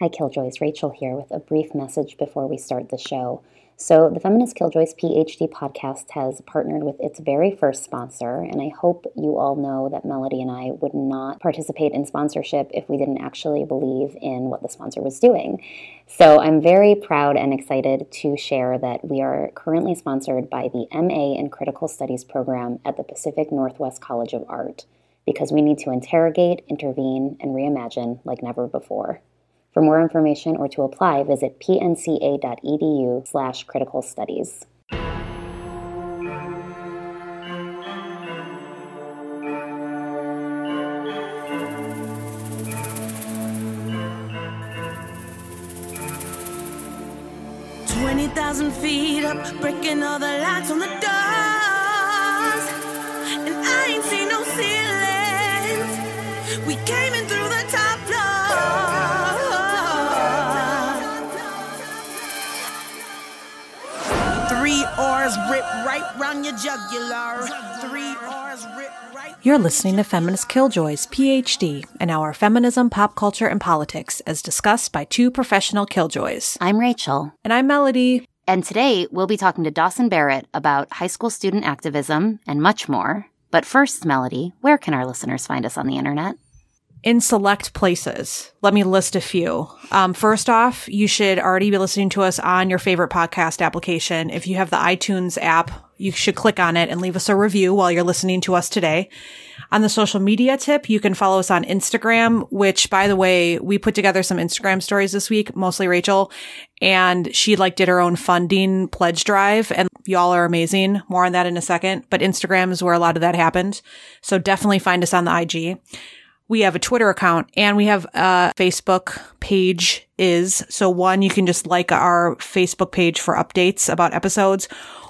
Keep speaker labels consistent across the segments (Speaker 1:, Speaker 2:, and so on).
Speaker 1: Hi, Killjoys. Rachel here with a brief message before we start the show. So, the Feminist Killjoys PhD podcast has partnered with its very first sponsor, and I hope you all know that Melody and I would not participate in sponsorship if we didn't actually believe in what the sponsor was doing. So, I'm very proud and excited to share that we are currently sponsored by the MA in Critical Studies program at the Pacific Northwest College of Art because we need to interrogate, intervene, and reimagine like never before. For more information or to apply, visit pnca.edu slash critical studies.
Speaker 2: Twenty thousand feet up, breaking all the lights on the doors, and I ain't seen no ceilings. We came in through floor. Three oars rip right round your jugular. Three oars rip right.
Speaker 3: You're listening to Feminist Killjoys, PhD, an hour feminism, pop culture, and politics as discussed by two professional killjoys.
Speaker 1: I'm Rachel.
Speaker 3: And I'm Melody.
Speaker 1: And today we'll be talking to Dawson Barrett about high school student activism and much more. But first, Melody, where can our listeners find us on the internet?
Speaker 3: In select places. Let me list a few. Um, first off, you should already be listening to us on your favorite podcast application. If you have the iTunes app, you should click on it and leave us a review while you're listening to us today. On the social media tip, you can follow us on Instagram, which by the way, we put together some Instagram stories this week, mostly Rachel, and she like did her own funding pledge drive and y'all are amazing. More on that in a second, but Instagram is where a lot of that happened. So definitely find us on the IG we have a Twitter account and we have a Facebook page is. So one, you can just like our Facebook page for updates about episodes,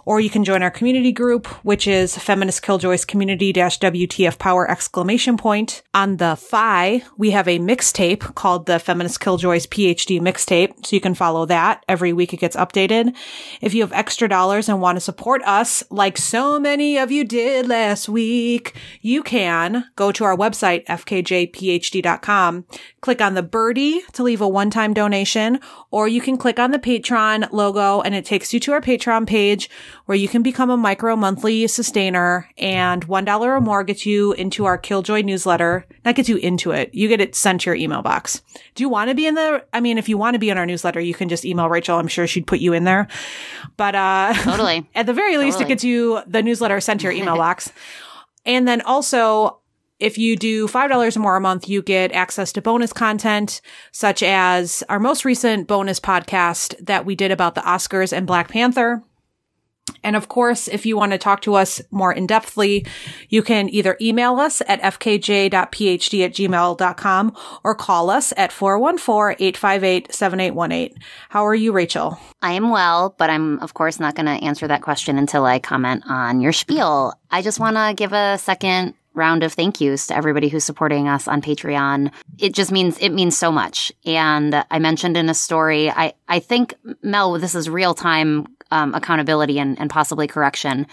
Speaker 3: or you can join our community group, which is Feminist Killjoys Community WTF Power exclamation point. On the FI, we have a mixtape called the Feminist Killjoys PhD mixtape. So you can follow that. Every week it gets updated. If you have extra dollars and want to support us, like so many of you did last week, you can go to our website, fkjphd.com, click on the birdie to leave a one-time donation, or you can click on the Patreon logo and it takes you to our Patreon page where you can become a micro monthly sustainer and $1 or more gets you into our Killjoy newsletter. That gets you into it. You get it sent to your email box. Do you want to be in the, I mean, if you want to be in our newsletter, you can just email Rachel. I'm sure she'd put you in there. But, uh,
Speaker 1: totally.
Speaker 3: at the very totally. least, it gets you the newsletter sent to your email box. And then also, if you do $5 or more a month, you get access to bonus content, such as our most recent bonus podcast that we did about the Oscars and Black Panther. And of course, if you want to talk to us more in depthly, you can either email us at fkj.phd at gmail.com or call us at 414-858-7818. How are you, Rachel?
Speaker 1: I am well, but I'm of course not going to answer that question until I comment on your spiel. I just want to give a second round of thank yous to everybody who's supporting us on Patreon. It just means it means so much. And I mentioned in a story, I I think Mel, this is real time um, accountability and, and possibly correction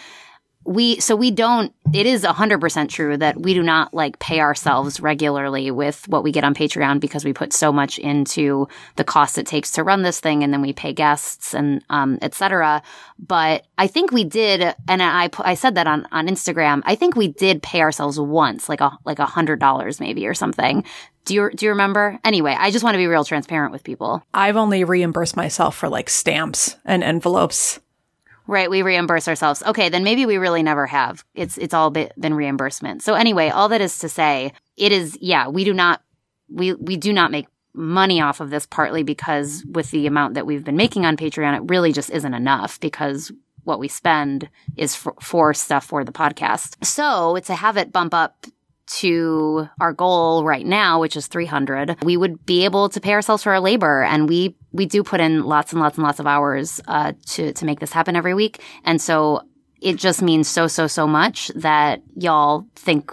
Speaker 1: we so we don't it is 100% true that we do not like pay ourselves regularly with what we get on patreon because we put so much into the cost it takes to run this thing and then we pay guests and um, etc but i think we did and i i said that on on instagram i think we did pay ourselves once like a like a hundred dollars maybe or something do you do you remember? Anyway, I just want to be real transparent with people.
Speaker 3: I've only reimbursed myself for like stamps and envelopes.
Speaker 1: Right, we reimburse ourselves. Okay, then maybe we really never have. It's it's all been reimbursement. So anyway, all that is to say, it is yeah, we do not we we do not make money off of this partly because with the amount that we've been making on Patreon, it really just isn't enough because what we spend is for, for stuff for the podcast. So to have it bump up to our goal right now, which is 300, we would be able to pay ourselves for our labor. And we, we do put in lots and lots and lots of hours, uh, to, to make this happen every week. And so it just means so, so, so much that y'all think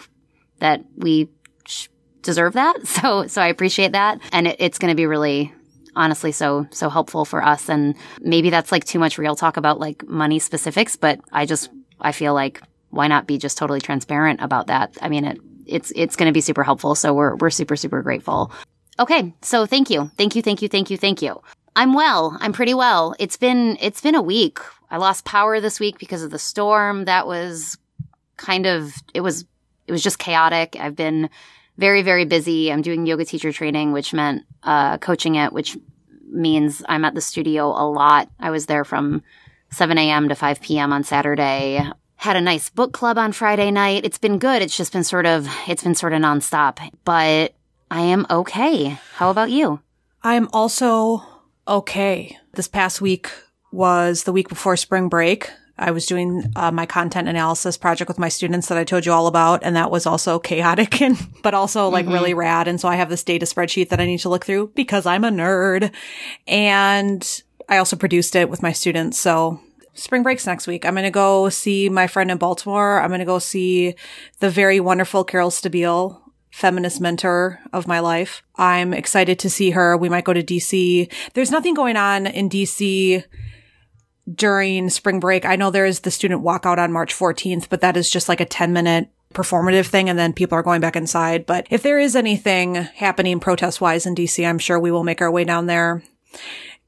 Speaker 1: that we sh- deserve that. So, so I appreciate that. And it, it's going to be really, honestly so so helpful for us and maybe that's like too much real talk about like money specifics but i just i feel like why not be just totally transparent about that i mean it it's it's going to be super helpful. So we're we're super super grateful. Okay, so thank you. Thank you, thank you, thank you, thank you. I'm well. I'm pretty well. It's been it's been a week. I lost power this week because of the storm. That was kind of it was it was just chaotic. I've been very very busy. I'm doing yoga teacher training, which meant uh, coaching it, which means I'm at the studio a lot. I was there from 7 a.m. to 5 p.m. on Saturday. Had a nice book club on Friday night. It's been good. It's just been sort of it's been sort of nonstop, but I am okay. How about you?
Speaker 3: I am also okay. This past week was the week before spring break. I was doing uh, my content analysis project with my students that I told you all about, and that was also chaotic and but also like mm-hmm. really rad. And so I have this data spreadsheet that I need to look through because I'm a nerd, and I also produced it with my students. So spring breaks next week. I'm going to go see my friend in Baltimore. I'm going to go see the very wonderful Carol Stabile feminist mentor of my life. I'm excited to see her. We might go to DC. There's nothing going on in DC during spring break. I know there is the student walkout on March 14th, but that is just like a 10 minute performative thing and then people are going back inside. But if there is anything happening protest wise in DC, I'm sure we will make our way down there.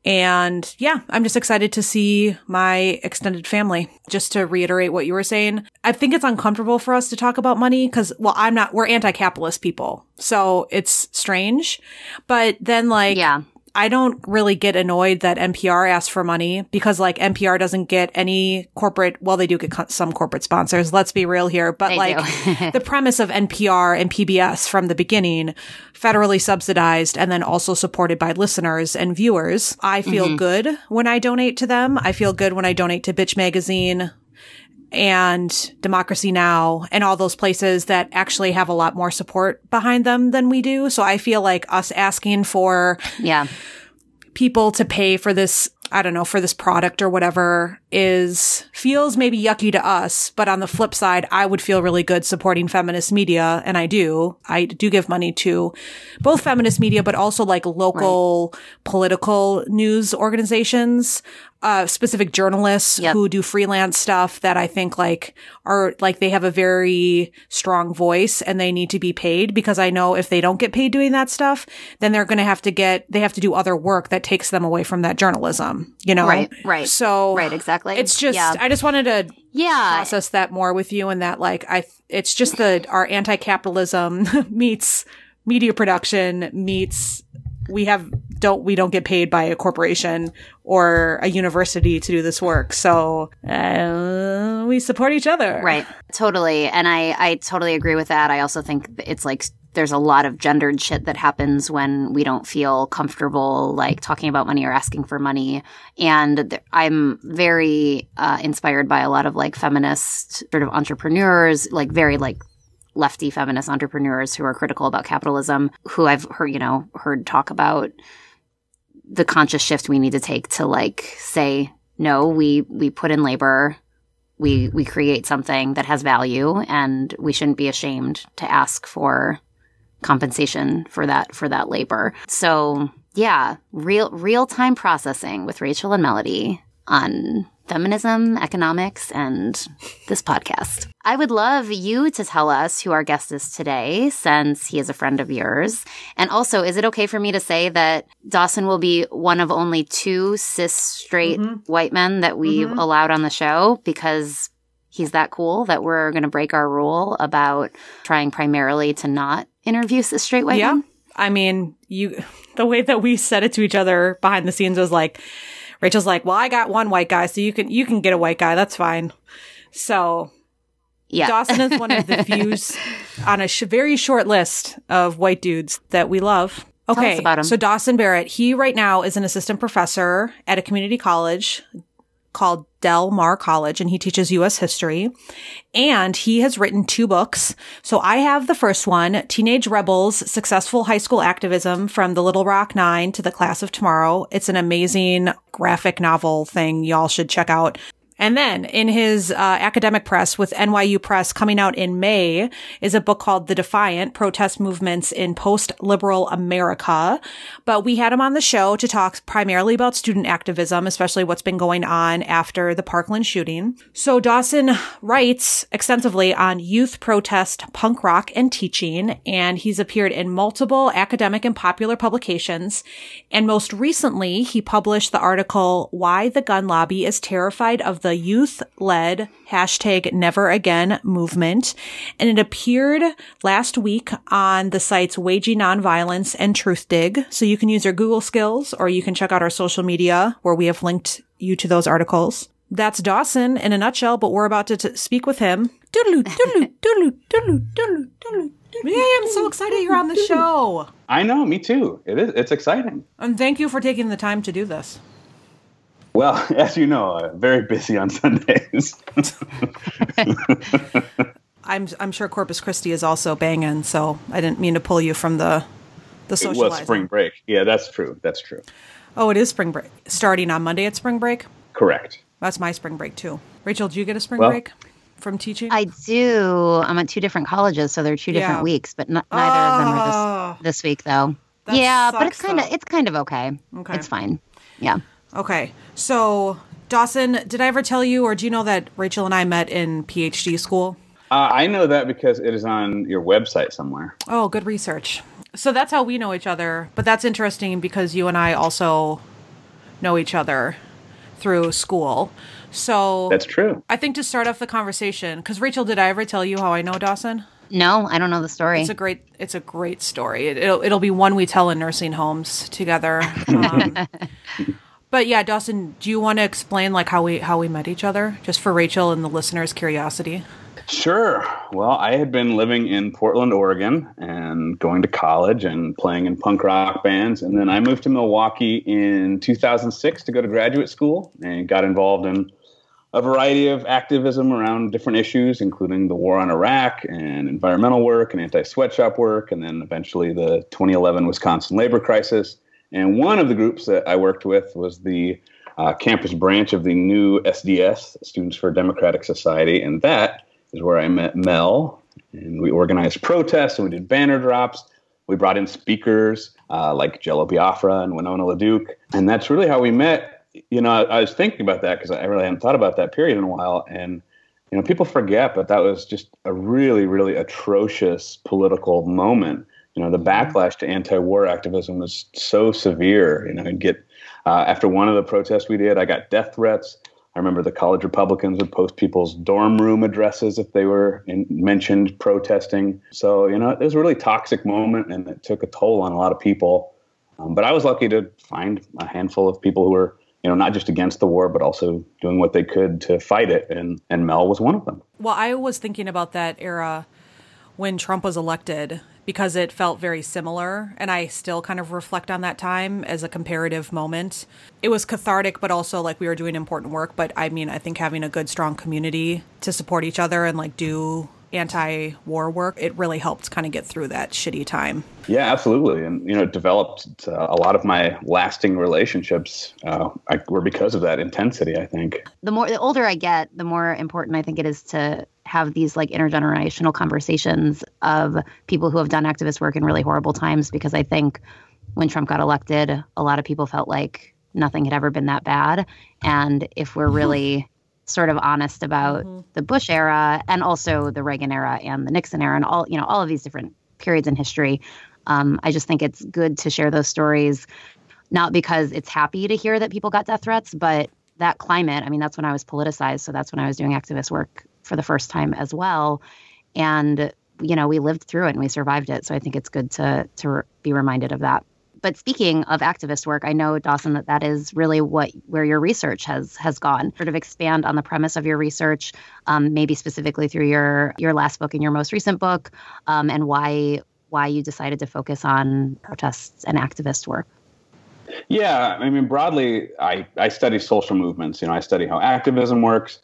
Speaker 3: And yeah, I'm just excited to see my extended family. Just to reiterate what you were saying, I think it's uncomfortable for us to talk about money because, well, I'm not, we're anti-capitalist people. So it's strange. But then like,
Speaker 1: yeah.
Speaker 3: I don't really get annoyed that NPR asks for money because like NPR doesn't get any corporate, well, they do get co- some corporate sponsors. Let's be real here. But they like the premise of NPR and PBS from the beginning, federally subsidized and then also supported by listeners and viewers. I feel mm-hmm. good when I donate to them. I feel good when I donate to Bitch Magazine, and Democracy Now! and all those places that actually have a lot more support behind them than we do. So I feel like us asking for
Speaker 1: yeah
Speaker 3: people to pay for this I don't know, for this product or whatever is feels maybe yucky to us. But on the flip side, I would feel really good supporting feminist media. And I do. I do give money to both feminist media, but also like local right. political news organizations uh, specific journalists yep. who do freelance stuff that I think like are like they have a very strong voice and they need to be paid because I know if they don't get paid doing that stuff, then they're going to have to get, they have to do other work that takes them away from that journalism, you know?
Speaker 1: Right, right.
Speaker 3: So,
Speaker 1: right, exactly.
Speaker 3: It's just, yeah. I just wanted to
Speaker 1: yeah.
Speaker 3: process that more with you and that like I, it's just the, our anti-capitalism meets media production meets we have don't we don't get paid by a corporation or a university to do this work. So uh, we support each other.
Speaker 1: Right. Totally. And i i totally agree with that. I also think it's like there's a lot of gendered shit that happens when we don't feel comfortable like talking about money or asking for money. And th- i'm very uh, inspired by a lot of like feminist sort of entrepreneurs like very like lefty feminist entrepreneurs who are critical about capitalism, who I've heard, you know, heard talk about the conscious shift we need to take to like say, no, we, we put in labor, we, we create something that has value and we shouldn't be ashamed to ask for compensation for that, for that labor. So yeah, real, real time processing with Rachel and Melody on feminism, economics, and this podcast. I would love you to tell us who our guest is today, since he is a friend of yours. And also, is it okay for me to say that Dawson will be one of only two cis straight mm-hmm. white men that we've mm-hmm. allowed on the show because he's that cool that we're going to break our rule about trying primarily to not interview cis straight white yeah. men?
Speaker 3: I mean, you, the way that we said it to each other behind the scenes was like, Rachel's like, well, I got one white guy, so you can, you can get a white guy. That's fine. So yeah. Dawson is one of the few on a sh- very short list of white dudes that we love. Okay. So Dawson Barrett, he right now is an assistant professor at a community college called Del Mar College and he teaches US history. And he has written two books. So I have the first one, Teenage Rebels, Successful High School Activism from the Little Rock Nine to the Class of Tomorrow. It's an amazing graphic novel thing y'all should check out. And then in his uh, academic press with NYU Press coming out in May is a book called The Defiant Protest Movements in Post Liberal America. But we had him on the show to talk primarily about student activism, especially what's been going on after the Parkland shooting. So Dawson writes extensively on youth protest, punk rock, and teaching, and he's appeared in multiple academic and popular publications. And most recently, he published the article, Why the Gun Lobby is Terrified of the youth led hashtag never again movement. And it appeared last week on the sites Waging Nonviolence and Truthdig. So you can use your Google skills or you can check out our social media where we have linked you to those articles. That's Dawson in a nutshell, but we're about to t- speak with him. Doodaloo, doodaloo, doodaloo, doodaloo, doodaloo, doodaloo. Yay, I'm so excited you're on the show.
Speaker 4: I know, me too. It is. It's exciting.
Speaker 3: And thank you for taking the time to do this.
Speaker 4: Well, as you know, I'm very busy on Sundays.
Speaker 3: I'm I'm sure Corpus Christi is also banging, so I didn't mean to pull you from the the
Speaker 4: it
Speaker 3: socializing.
Speaker 4: was spring break. Yeah, that's true. That's true.
Speaker 3: Oh, it is spring break. Starting on Monday at spring break.
Speaker 4: Correct.
Speaker 3: That's my spring break too. Rachel, do you get a spring
Speaker 4: Well-
Speaker 3: break from teaching?
Speaker 1: I do. I'm at two different colleges, so they're two different weeks, but n- neither of them are this ah. this week though.
Speaker 3: That
Speaker 1: yeah, but it's
Speaker 3: sucks,
Speaker 1: kind of
Speaker 3: though.
Speaker 1: it's kind of okay.
Speaker 3: Okay.
Speaker 1: It's fine. Yeah.
Speaker 3: Okay. So, Dawson, did I ever tell you, or do you know that Rachel and I met in PhD school?
Speaker 4: Uh, I know that because it is on your website somewhere.
Speaker 3: Oh, good research. So that's how we know each other. But that's interesting because you and I also know each other through school. So
Speaker 4: That's true.
Speaker 3: I think to start off the conversation, because Rachel, did I ever tell you how I know Dawson?
Speaker 1: No, I don't know the story.
Speaker 3: It's a great, it's a great story. It, it'll, it'll be one we tell in nursing homes together. Um, but yeah, Dawson, do you want to explain like how we how we met each other, just for Rachel and the listeners' curiosity?
Speaker 4: Sure. Well, I had been living in Portland, Oregon, and going to college and playing in punk rock bands. And then I moved to Milwaukee in 2006 to go to graduate school and got involved in a variety of activism around different issues, including the war on Iraq and environmental work and anti sweatshop work, and then eventually the 2011 Wisconsin labor crisis. And one of the groups that I worked with was the uh, campus branch of the new SDS, Students for Democratic Society, and that is where I met Mel. And we organized protests and we did banner drops. We brought in speakers uh, like Jello Biafra and Winona LaDuke. And that's really how we met. You know, I, I was thinking about that because I really hadn't thought about that period in a while. And, you know, people forget, but that was just a really, really atrocious political moment. You know, the backlash to anti war activism was so severe. You know, I'd get, uh, after one of the protests we did, I got death threats. I remember the college Republicans would post people's dorm room addresses if they were in, mentioned protesting. So, you know, it was a really toxic moment and it took a toll on a lot of people. Um, but I was lucky to find a handful of people who were, you know, not just against the war, but also doing what they could to fight it. And, and Mel was one of them.
Speaker 3: Well, I was thinking about that era when Trump was elected because it felt very similar. And I still kind of reflect on that time as a comparative moment. It was cathartic, but also like we were doing important work. But I mean, I think having a good, strong community to support each other and like do anti war work, it really helped kind of get through that shitty time.
Speaker 4: Yeah, absolutely. And, you know, it developed uh, a lot of my lasting relationships uh, I, were because of that intensity, I think.
Speaker 1: the more the older I get, the more important I think it is to have these like intergenerational conversations of people who have done activist work in really horrible times because I think when Trump got elected, a lot of people felt like nothing had ever been that bad. And if we're really sort of honest about the Bush era and also the Reagan era and the Nixon era and all, you know, all of these different periods in history, um, I just think it's good to share those stories, not because it's happy to hear that people got death threats, but that climate, I mean, that's when I was politicized. So that's when I was doing activist work for the first time as well. And, you know, we lived through it and we survived it. So I think it's good to, to be reminded of that. But speaking of activist work, I know Dawson that that is really what where your research has has gone. Sort of expand on the premise of your research, um, maybe specifically through your your last book and your most recent book, um, and why why you decided to focus on protests and activist work.
Speaker 4: Yeah, I mean, broadly, I, I study social movements. You know, I study how activism works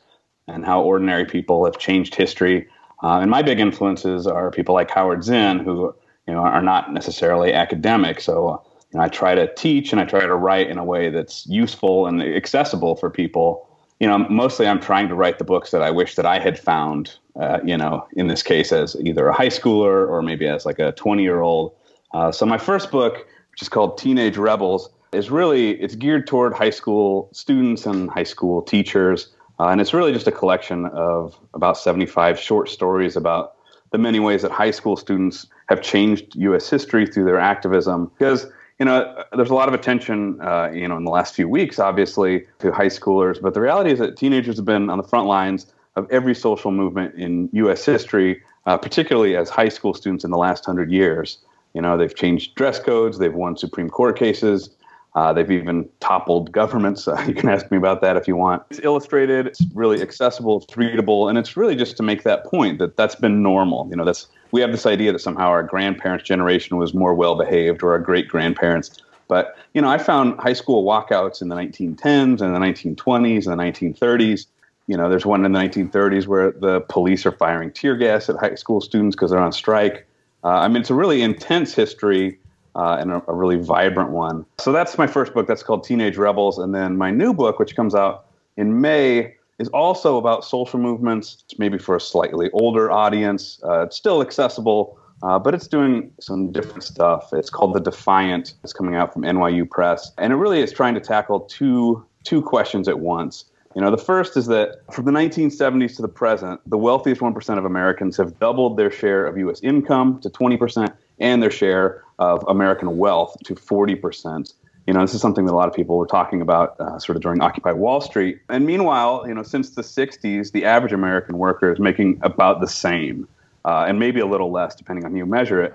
Speaker 4: and how ordinary people have changed history. Uh, and my big influences are people like Howard Zinn, who you know are not necessarily academic. So know, I try to teach and I try to write in a way that's useful and accessible for people. you know, mostly I'm trying to write the books that I wish that I had found, uh, you know, in this case as either a high schooler or maybe as like a 20 year old. Uh, so my first book, which is called Teenage Rebels, is really it's geared toward high school students and high school teachers, uh, and it's really just a collection of about 75 short stories about the many ways that high school students have changed U.S. history through their activism. Because you know, there's a lot of attention, uh, you know, in the last few weeks, obviously, to high schoolers. But the reality is that teenagers have been on the front lines of every social movement in U.S. history, uh, particularly as high school students in the last hundred years. You know, they've changed dress codes, they've won Supreme Court cases, uh, they've even toppled governments. Uh, you can ask me about that if you want. It's illustrated, it's really accessible, it's readable, and it's really just to make that point that that's been normal. You know, that's we have this idea that somehow our grandparents' generation was more well behaved or our great grandparents. But you know, I found high school walkouts in the 1910s and the 1920s and the 1930s. You know, there's one in the 1930s where the police are firing tear gas at high school students because they're on strike. Uh, I mean, it's a really intense history uh, and a, a, really vibrant one. So that's my first book. That's called Teenage Rebels. And then my new book, which comes out in May, is also about social movements, maybe for a slightly older audience. Uh, it's still accessible, uh, but it's doing some different stuff. It's called The Defiant. It's coming out from NYU Press. And it really is trying to tackle two, two questions at once. You know, the first is that from the 1970s to the present, the wealthiest 1% of Americans have doubled their share of U.S. income to 20% and their share of American wealth to 40%. You know, this is something that a lot of people were talking about uh, sort of during Occupy Wall Street. And meanwhile, you know, since the 60s, the average American worker is making about the same uh, and maybe a little less depending on how you measure it.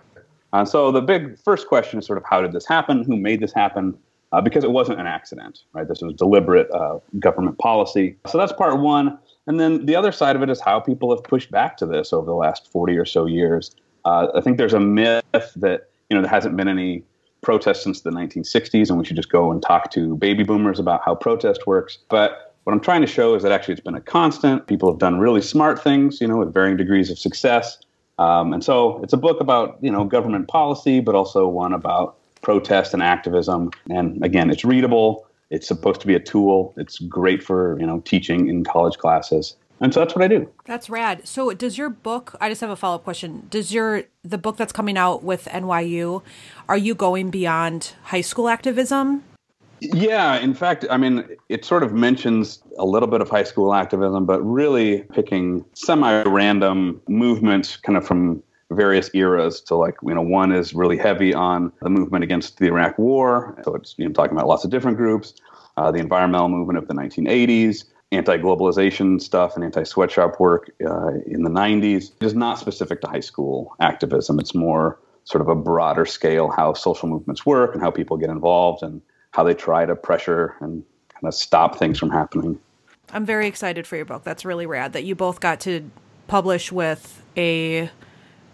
Speaker 4: Uh, so the big first question is sort of how did this happen? Who made this happen? uh, because it wasn't an accident, right? This was deliberate uh, government policy. So that's part one. And then the other side of it is how people have pushed back to this over the last 40 or so years. Uh, I think there's a myth that, you know, there hasn't been any protests since the 1960s and we should just go and talk to baby boomers about how protest works. But what I'm trying to show is that actually it's been a constant. People have done really smart things, you know, with varying degrees of success. Um, and so it's a book about, you know, government policy, but also one about protest and activism. And again, it's readable. It's supposed to be a tool. It's great for you know teaching in college classes. And so that's what I do.
Speaker 3: That's rad. So does your book I just have a follow-up question. Does your the book that's coming out with NYU, are you going beyond high school activism?
Speaker 4: Yeah, in fact, I mean, it sort of mentions a little bit of high school activism, but really picking semi random movements kind of from various eras. to like, you know, one is really heavy on the movement against the Iraq War. So, it's you know talking about lots of different groups. Uh, the environmental movement of the 1980s, anti-globalization stuff, and anti-sweatshop work uh, in the 90s. It is not specific to high school activism. It's more sort of a broader scale how social movements work and how people get involved and how they try to pressure and kind of stop things from happening.
Speaker 3: I'm very excited for your book. That's really rad that you both got to publish with a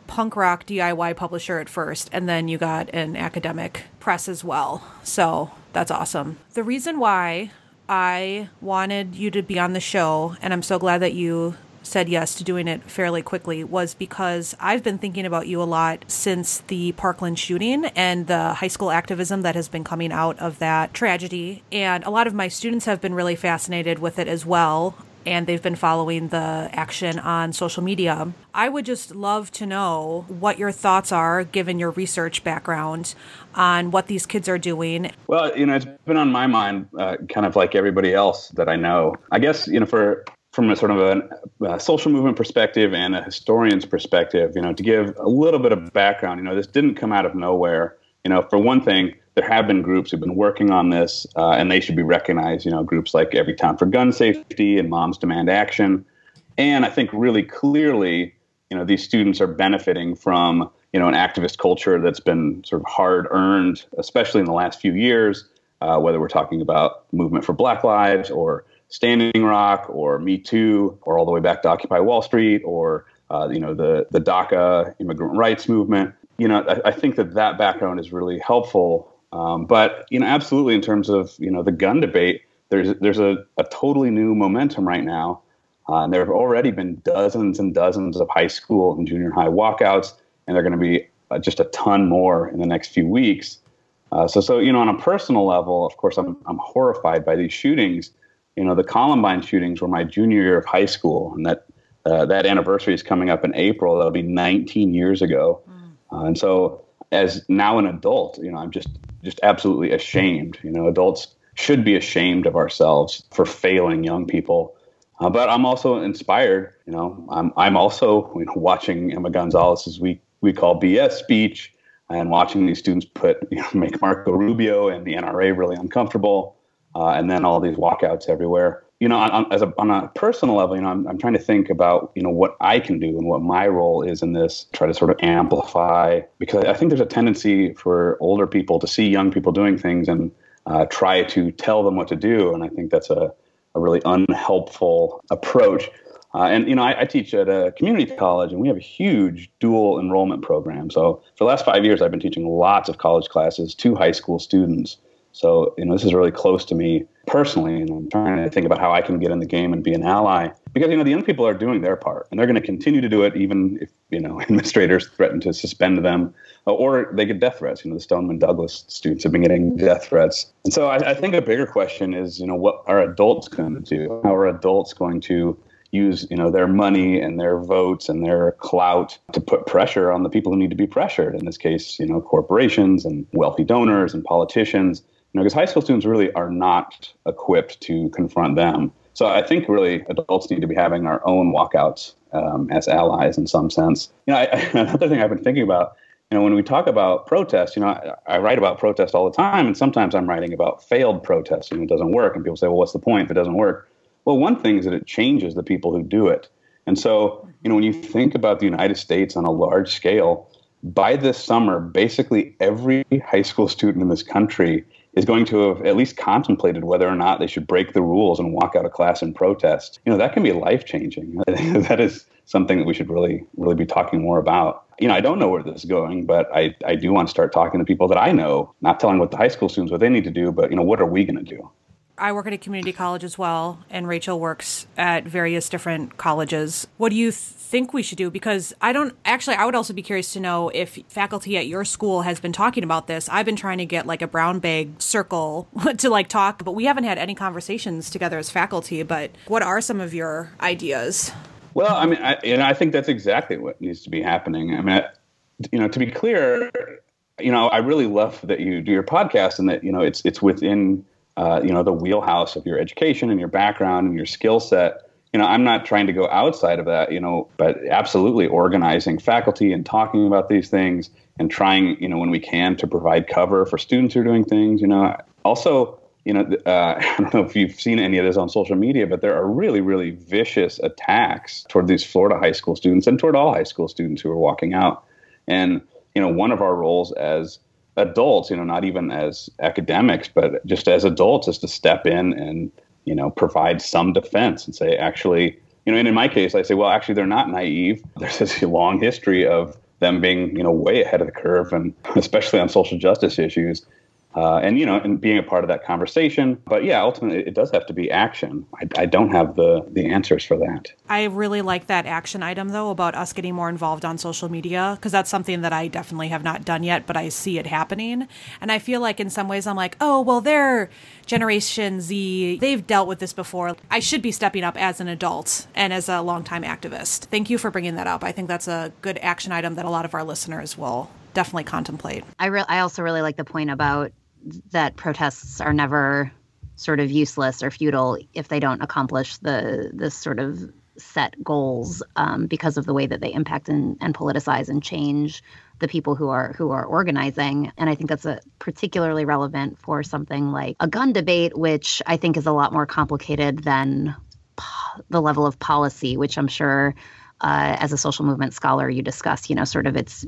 Speaker 3: punk rock DIY publisher at first, and then you got an academic press as well. So that's awesome. The reason why I wanted you to be on the show, and I'm so glad that you said yes to doing it fairly quickly was because I've been thinking about you a lot since the Parkland shooting and the high school activism that has been coming out of that tragedy. And a lot of my students have been really fascinated with it as well and they've been following the action on social media. I would just love to know what your thoughts are, given your research background, on what these kids are doing.
Speaker 4: Well, you know, it's been on my mind, uh, kind of like everybody else that I know. I guess, you know, for from a sort of a, a, social movement perspective and a historian's perspective, you know, to give a little bit of background, you know, this didn't come out of nowhere. You know, for one thing, there have been groups who've been working on this, uh, and they should be recognized. You know, groups like Everytown for Gun Safety and Moms Demand Action. And I think really clearly, you know, these students are benefiting from you know an activist culture that's been sort of hard earned, especially in the last few years. Uh, whether we're talking about movement for Black Lives or Standing Rock or Me Too, or all the way back to Occupy Wall Street, or uh, you know the the DACA immigrant rights movement. You know, I, I think that that background is really helpful um, but you know, absolutely, in terms of you know the gun debate, there's there's a, a totally new momentum right now. Uh, and there have already been dozens and dozens of high school and junior high walkouts, and there are going to be uh, just a ton more in the next few weeks. Uh, so, so you know, on a personal level, of course, I'm I'm horrified by these shootings, you know, the Columbine shootings were my junior year of high school, and that uh, that anniversary is coming up in April. That'll be 19 years ago, mm. uh, and so as now an adult, you know, I'm just just absolutely ashamed. You know, adults should be ashamed of ourselves for failing young people. Uh, but I'm also inspired. You know, I'm I'm also you know, watching Emma Gonzalez's we we call BS speech and watching these students put you know, make Marco Rubio and the NRA really uncomfortable, uh, and then all these walkouts everywhere. You know, on, on, as a, on a personal level, you know, I'm, I'm trying to think about you know what I can do and what my role is in this. Try to sort of amplify because I think there's a tendency for older people to see young people doing things and uh, try to tell them what to do, and I think that's a a really unhelpful approach. Uh, and you know, I, I, teach at a community college, and we have a huge dual enrollment program. So for the last five years, I've been teaching lots of college classes to high school students. So you know, this is really close to me personally, and I'm trying to think about how I can get in the game and be an ally. Because you know, the young people are doing their part, and they're going to continue to do it, even if you know administrators threaten to suspend them uh, or they get death threats. You know, the Stoneman Douglas students have been getting death threats. And so I, I think a bigger question is, you know, what are adults going to do? How are adults going to use you know their money and their votes and their clout to put pressure on the people who need to be pressured in this case you know corporations and wealthy donors and politicians you know because high school students really are not equipped to confront them. So i think really adults need to be having our own walkouts um, as allies in some sense. You know I, another thing i've been thinking about you know, when we talk about protest, you know, I, I, write about protest all the time, and sometimes I'm writing about failed protest and it doesn't work, and people say, "Well, what's the point if it doesn't work?" Well, one thing is that it changes the people who do it, and so you know, when you think about the United States on a large scale, by this summer, basically every high school student in this country is going to have at least contemplated whether or not they should break the rules and walk out of class in protest. You know, that can be life changing. that is something that we should really, really be talking more about. You know, I don't know where this is going, but I, I do want to start talking to people that I know, not telling what the high school students what they need to do, but you know, what are we going to do?
Speaker 3: I work at a community college as well, and Rachel works at various different colleges. What do you think we should do? Because I don't actually, I would also be curious to know if faculty at your school has been talking about this. I've been trying to get like a brown bag circle to like talk, but we haven't had any conversations together as faculty. But what are some of your ideas?
Speaker 4: Well, I mean, I, and I think that's exactly what needs to be happening. I mean, I, you know, to be clear, you know, I really love that you do your podcast and that you know it's it's within uh, you know the wheelhouse of your education and your background and your skill set. You know i'm not trying to go outside of that you know but absolutely organizing faculty and talking about these things and trying you know when we can to provide cover for students who are doing things you know. Also you know uh, i don't know if you've seen any of this on social media but there are really really vicious attacks toward these florida high school students and toward all high school students who are walking out. And you know one of our roles as adults, you know, not even as academics, but just as adults, is to step in and you know provide some defense and say, actually, you know, and in my case, I say, well, actually, they're not naive. There's this long history of them being, you know, way ahead of the curve, and especially on social justice issues uh, and you know, and being a part of that conversation. But yeah, ultimately, it does have to be action. I, I, don't have the the answers for that.
Speaker 3: I really like that action item though about us getting more involved on social media because that's something that I definitely have not done yet, but I see it happening, and I feel like in some ways I'm like, oh well, they're Generation Z. They've dealt with this before. I should be stepping up as an adult and as a longtime activist. Thank you for bringing that up. I think that's a good action item that a lot of our listeners will definitely contemplate.
Speaker 1: I re- I also really like the point about that protests are never sort of useless or futile if they don't accomplish the this sort of set goals um, because of the way that they impact and, and politicize and change the people who are who are organizing. And i think that's a particularly relevant for something like a gun debate which i think is a lot more complicated than the level of policy which i'm sure uh, as a social movement scholar, you discuss, you know, sort of its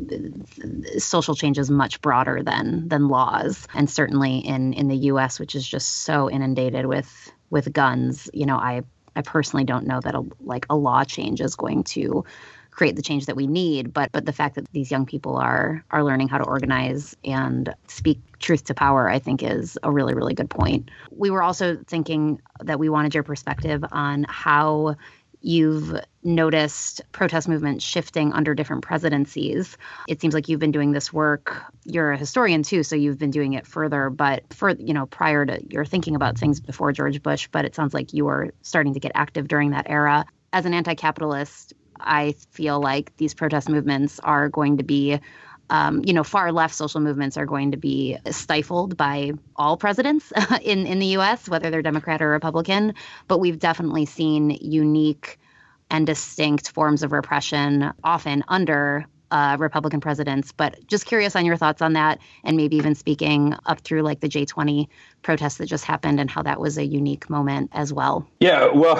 Speaker 1: social change is much broader than than laws, and certainly in in the U.S., which is just so inundated with with guns, you know, I I personally don't know that a, like a law change is going to create the change that we need but but the fact that these young people are are learning how to organize and speak truth to power i think is a really really good point we were also thinking that we wanted your perspective on how you've noticed protest movements shifting under different presidencies. It seems like you've been doing this work. You're a historian too, so you've been doing it further, but for you know, prior to you're thinking about things before George Bush, but it sounds like you were starting to get active during that era. As an anti-capitalist, I feel like these protest movements are going to be um, you know, far left social movements are going to be stifled by all presidents in, in the US, whether they're Democrat or Republican. But we've definitely seen unique and distinct forms of repression, often under uh, Republican presidents. But just curious on your thoughts on that, and maybe even speaking up through like the J20 protests that just happened and how that was a unique moment as well.
Speaker 4: Yeah, well,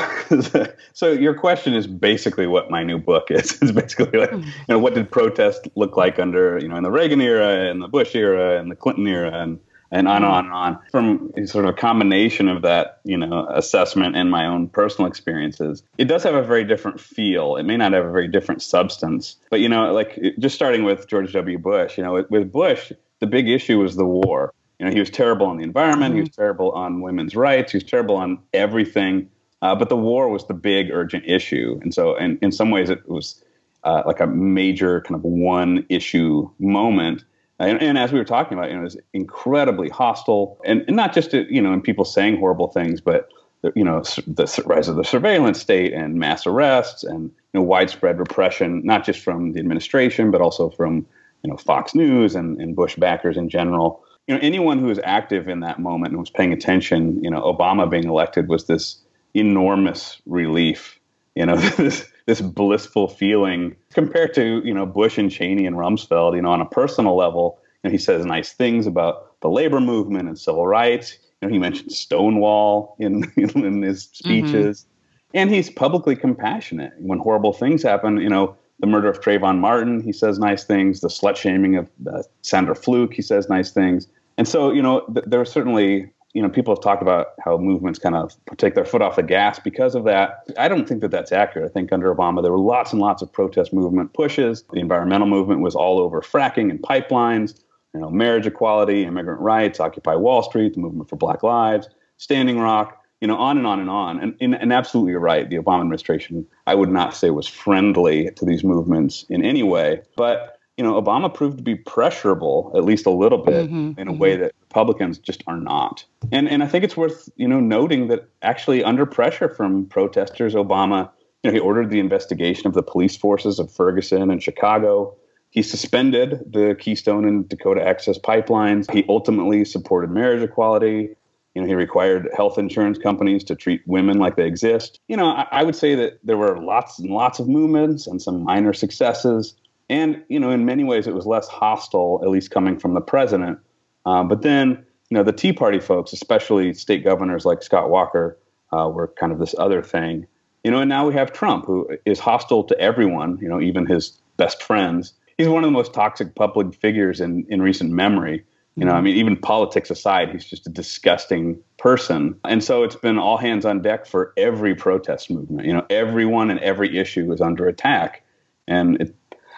Speaker 4: so your question is basically what my new book is. It's basically like, you know, what did protest look like under, you know, in the Reagan era and the Bush era and the Clinton era and and on and on and on. From sort of a combination of that, you know, assessment and my own personal experiences, it does have a very different feel. It may not have a very different substance, but you know, like just starting with George W. Bush, you know, with, Bush, the big issue was the war. You know, he was terrible on the environment. Mm-hmm. He was terrible on women's rights. He was terrible on everything. Uh, but the war was the big urgent issue, and so, in, in some ways, it was uh, like a major kind of one issue moment and, and, as we were talking about, you know, it was incredibly hostile, and, and not just to, you know, and people saying horrible things, but you know, the rise of the surveillance state and mass arrests and you know widespread repression, not just from the administration, but also from you know Fox News and, and Bush backers in general. You know, anyone who was active in that moment and was paying attention, you know, Obama being elected was this enormous relief. You know, this this blissful feeling compared to you know Bush and Cheney and Rumsfeld. You know, on a personal level, you know, he says nice things about the labor movement and civil rights. You know, he mentioned Stonewall in in his speeches, mm-hmm. and he's publicly compassionate when horrible things happen. You know, the murder of Trayvon Martin, he says nice things. The slut shaming of uh, Sandra Fluke, he says nice things. And so, you know, th- there are certainly you know, people have talked about how movements kind of take their foot off the gas because of that. I don't think that that's accurate. I think under Obama, there were lots and lots of protest movement pushes. The environmental movement was all over fracking and pipelines, you know, marriage equality, immigrant rights, Occupy Wall Street, the movement for Black Lives, Standing Rock, you know, on and on and on. And, and, and absolutely you're right. The Obama administration, I would not say was friendly to these movements in any way. But you know, Obama proved to be pressurable at least a little bit mm-hmm, in a mm-hmm. way that Republicans just are not. And and I think it's worth you know noting that actually under pressure from protesters, Obama you know he ordered the investigation of the police forces of Ferguson and Chicago. He suspended the Keystone and Dakota Access pipelines. He ultimately supported marriage equality. You know, he required health insurance companies to treat women like they exist. You know, I, I would say that there were lots and lots of movements and some minor successes and you know, in many ways, it was less hostile, at least coming from the president. Um, but then, you know, the Tea Party folks, especially state governors like Scott Walker, uh, were kind of this other thing. You know, and now we have Trump, who is hostile to everyone. You know, even his best friends. He's one of the most toxic public figures in in recent memory. You know, I mean, even politics aside, he's just a disgusting person. And so it's been all hands on deck for every protest movement. You know, everyone and every issue is under attack. And it,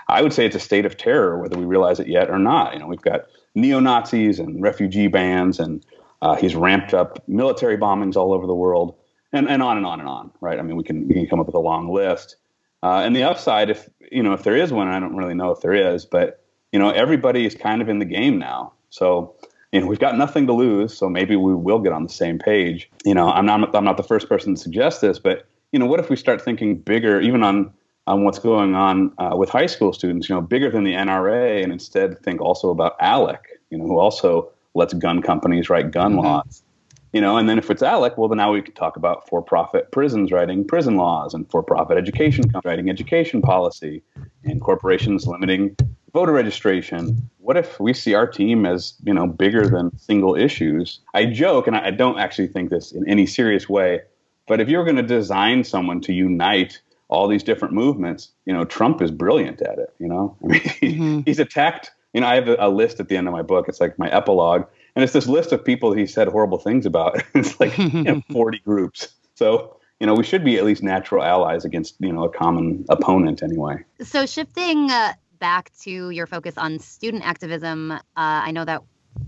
Speaker 4: I would say it's a state of terror, whether we realize it yet or not. You know, we've got neo Nazis and refugee bans, and uh, he's ramped up military bombings all over the world, and, and on and on and on. Right? I mean, we can we can come up with a long list. Uh, and the upside, if you know, if there is one, I don't really know if there is, but you know, everybody is kind of in the game now. So you know, we've got nothing to lose, so maybe we will get on the same page. You know, I'm not I'm not the first person to suggest this, but you know, what if we start thinking bigger, even on on what's going on uh, with high school students, you know, bigger than the NRA, and instead think also about ALEC, you know, who also lets gun companies write gun mm-hmm. laws. You know, and then if it's ALEC, well, then now we could talk about for-profit prisons writing prison laws and for-profit education writing education policy, and corporations limiting voter registration. What if we see our team as you know bigger than single issues? I joke, and I don't actually think this in any serious way, but if you're going to design someone to unite all these different movements, you know, Trump is brilliant at it. You know, I mean, mm-hmm. he's attacked. You know, I have a, a, list at the end of my book. It's like my epilogue, and it's this list of people he said horrible things about. it's like you know, forty groups. So you know, we should be at least natural allies against you know a common opponent anyway.
Speaker 1: So shifting uh, back to your focus on student activism, uh, I know that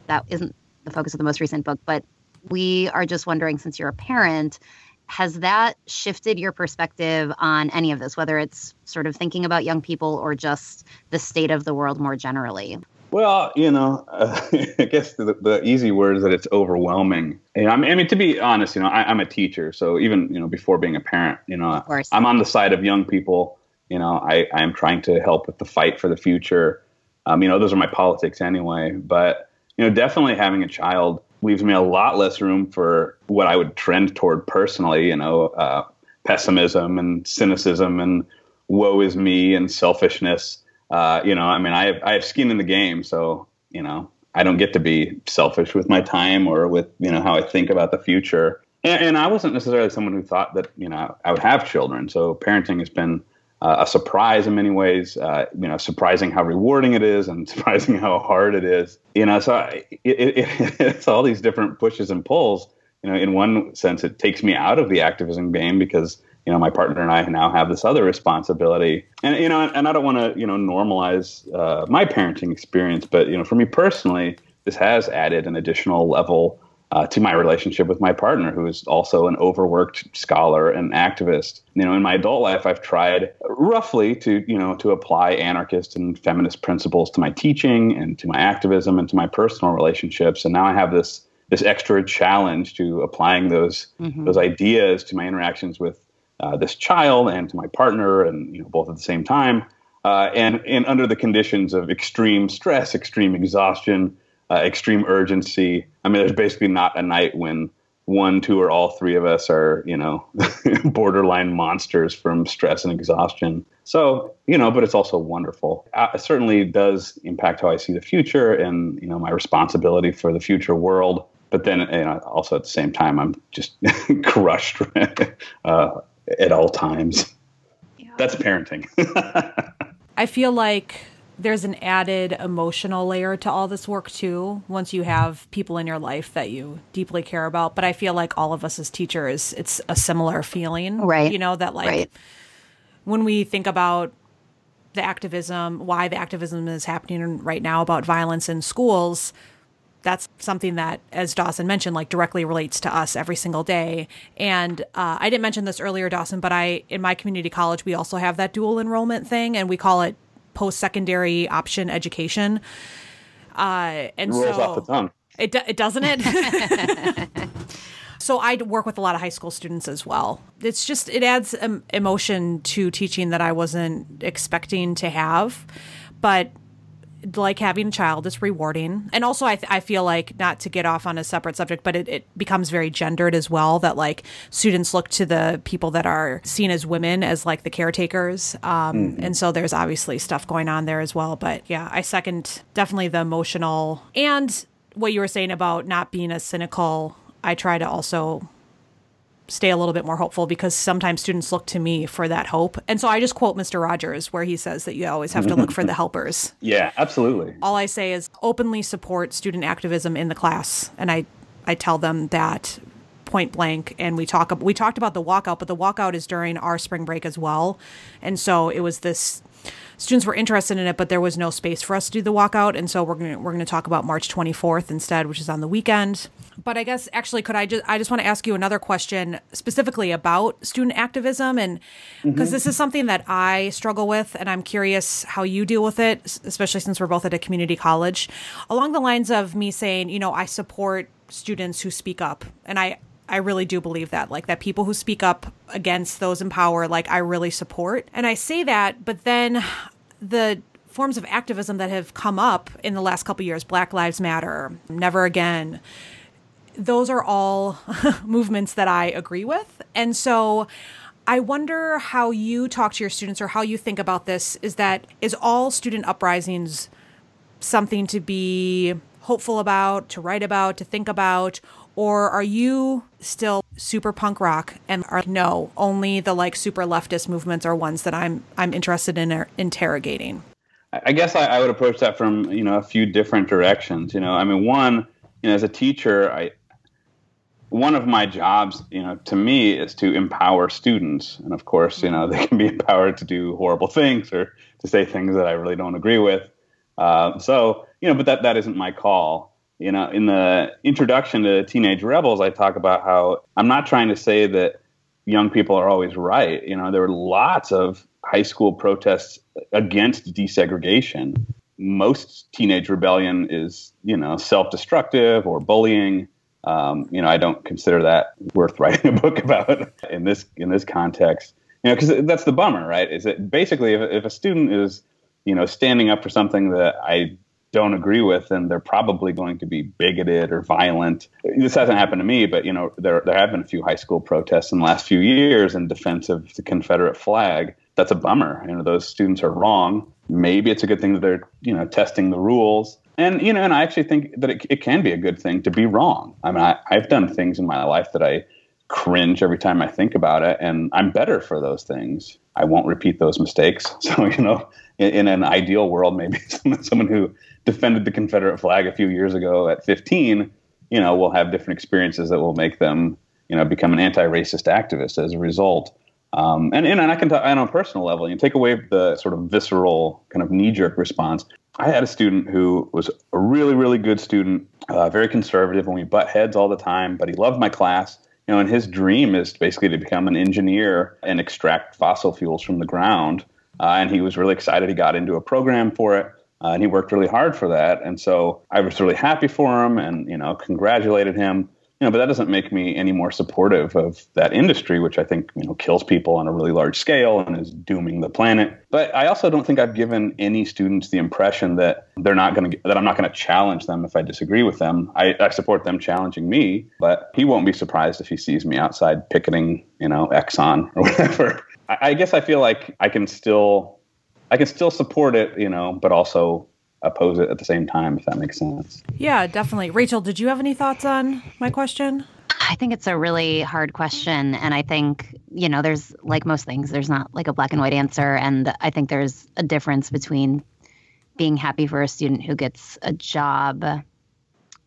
Speaker 1: that isn't the focus of the most recent book, but we are just wondering, since you're a parent has that shifted your perspective on any of this, whether it's sort of thinking about young people or just the state of the world more generally?
Speaker 4: Well, you know, uh, I guess the, the, easy word is that it's overwhelming. And I mean, I mean, to be honest, you know, I, am a teacher, so even you know, before being a parent, you know, I'm on the side of young people. You know, I, I am trying to help with the fight for the future. Um, you know, those are my politics anyway. But you know, definitely having a child leaves me a lot less room for what I would trend toward personally. You know, uh, pessimism and cynicism and woe is me and selfishness uh, you know, I mean, I have, I have skin in the game, so you know, I don't get to be selfish with my time or with you know how I think about the future. And, and I wasn't necessarily someone who thought that you know I would have children. So parenting has been uh, a surprise in many ways. Uh, you know, surprising how rewarding it is, and surprising how hard it is. You know, so it, it, it, it's all these different pushes and pulls. You know, in one sense, it takes me out of the activism game because you know, my partner and I now have this other responsibility. And, you know, and I don't want to, you know, normalize uh, my parenting experience, but, you know, for me personally, this has added an additional level uh, to my relationship with my partner, who is also an overworked scholar and activist. You know, in my adult life, I've tried roughly to, you know, to apply anarchist and feminist principles to my teaching and to my activism and to my personal relationships. And now I have this this extra challenge to applying those mm-hmm. those ideas to my interactions with uh, this child and to my partner, and you know, both at the same time, uh, and and under the conditions of extreme stress, extreme exhaustion, uh, extreme urgency. I mean, there's basically not a night when one, two, or all three of us are, you know, borderline monsters from stress and exhaustion. So, you know, but it's also wonderful. Uh, it certainly does impact how I see the future and, you know, my responsibility for the future world. But then, you know, also at the same time, I'm just crushed uh, at all times. Yeah. That's parenting.
Speaker 3: I feel like there's an added emotional layer to all this work too once you have people in your life that you deeply care about but i feel like all of us as teachers it's a similar feeling
Speaker 1: right
Speaker 3: you know that like
Speaker 1: right.
Speaker 3: when we think about the activism why the activism is happening right now about violence in schools that's something that, as Dawson mentioned, like directly relates to us every single day. And uh, I didn't mention this earlier, Dawson, but I in my community college we also have that dual enrollment thing, and we call it post secondary option education. Uh, and
Speaker 4: Rolls
Speaker 3: so
Speaker 4: off the tongue.
Speaker 3: It it doesn't it. so I work with a lot of high school students as well. It's just it adds um, emotion to teaching that I wasn't expecting to have, but like having a child is rewarding. And also I, th- I feel like not to get off on a separate subject but it, it becomes very gendered as well that like students look to the people that are seen as women as like the caretakers. Um, mm-hmm. and so there's obviously stuff going on there as well. But yeah i second definitely the emotional. And what you were saying about not being as cynical i try to also stay a little bit more hopeful because sometimes students look to me for that hope. And so I just quote Mr. Rogers where he says that you always have to look for the helpers.
Speaker 4: Yeah, absolutely.
Speaker 3: All I say is openly support student activism in the class and I I tell them that point blank and we talk we talked about the walkout but the walkout is during our spring break as well. And so it was this students were interested in it, but there was no space for us to do the walkout, and so we're gonna we're gonna talk about March 24th instead, which is on the weekend. But I guess actually, could I just I just want to ask you another question specifically about student activism, and because mm-hmm. this is something that I struggle with, and I'm curious how you deal with it, especially since we're both at a community college, along the lines of me saying, you know, I support students who speak up, and I I really do believe that, like that people who speak up against those in power, like I really support. And I say that, but then the forms of activism that have come up in the last couple years, Black Lives Matter, Never Again, those are all movements that I agree with. And so I wonder how you talk to your students or how you think about this is that is all student uprisings something to be hopeful about, to write about, to think about, or are you still super punk rock and are no, only the like super leftist movements are ones that I'm I'm interested in er, interrogating?
Speaker 4: I guess I, I would approach that from, you know, a few different directions. You know, I mean one, you know, as a teacher, I one of my jobs, you know, to me is to empower students. And of course, you know, they can be empowered to do horrible things or to say things that I really don't agree with. Uh, so, you know, but that, that isn't my call you know, in the introduction to Teenage Rebels, I talk about how I'm not trying to say that young people are always right. You know, there were lots of high school protests against desegregation. Most teenage rebellion is, you know, self-destructive or bullying. Um, you know, I don't consider that worth writing a book about in this in this context. You know, because that's the bummer, right? Is that basically if, if a student is, you know, standing up for something that I don't agree with, then they're probably going to be bigoted or violent. This hasn't happened to me, but you know, there there have been a few high school protests in the last few years in defense of the Confederate flag. That's a bummer. You know, those students are wrong. Maybe it's a good thing that they're you know testing the rules. And you know, and I actually think that it, it can be a good thing to be wrong. I mean, I, I've done things in my life that I cringe every time I think about it, and I'm better for those things. I won't repeat those mistakes. So you know, in, an ideal world, maybe someone who defended the Confederate flag a few years ago at 15, you know, will have different experiences that will make them, you know, become an anti-racist activist as a result. Um, and, and I can talk on a personal level, you take away the sort of visceral kind of knee-jerk response. I had a student who was a really, really good student, uh, very conservative, and we butt heads all the time, but he loved my class. You know, and his dream is basically to become an engineer and extract fossil fuels from the ground. Uh, and he was really excited. He got into a program for it. Uh, and he worked really hard for that. And so I was really happy for him and, you know, congratulated him. You know, but that doesn't make me any more supportive of that industry, which I think, you know, kills people on a really large scale and is dooming the planet. But I also don't think I've given any students the impression that they're not going to, that I'm not going to challenge them if I disagree with them. I, I support them challenging me, but he won't be surprised if he sees me outside picketing, you know, Exxon or whatever. I, I guess I feel like I can still I can still support it, you know, but also oppose it at the same time, if that makes sense.
Speaker 3: Yeah, definitely. Rachel, did you have any thoughts on my question?
Speaker 1: I think it's a really hard question. And I think, you know, there's like most things, there's not like a black and white answer. And I think there's a difference between being happy for a student who gets a job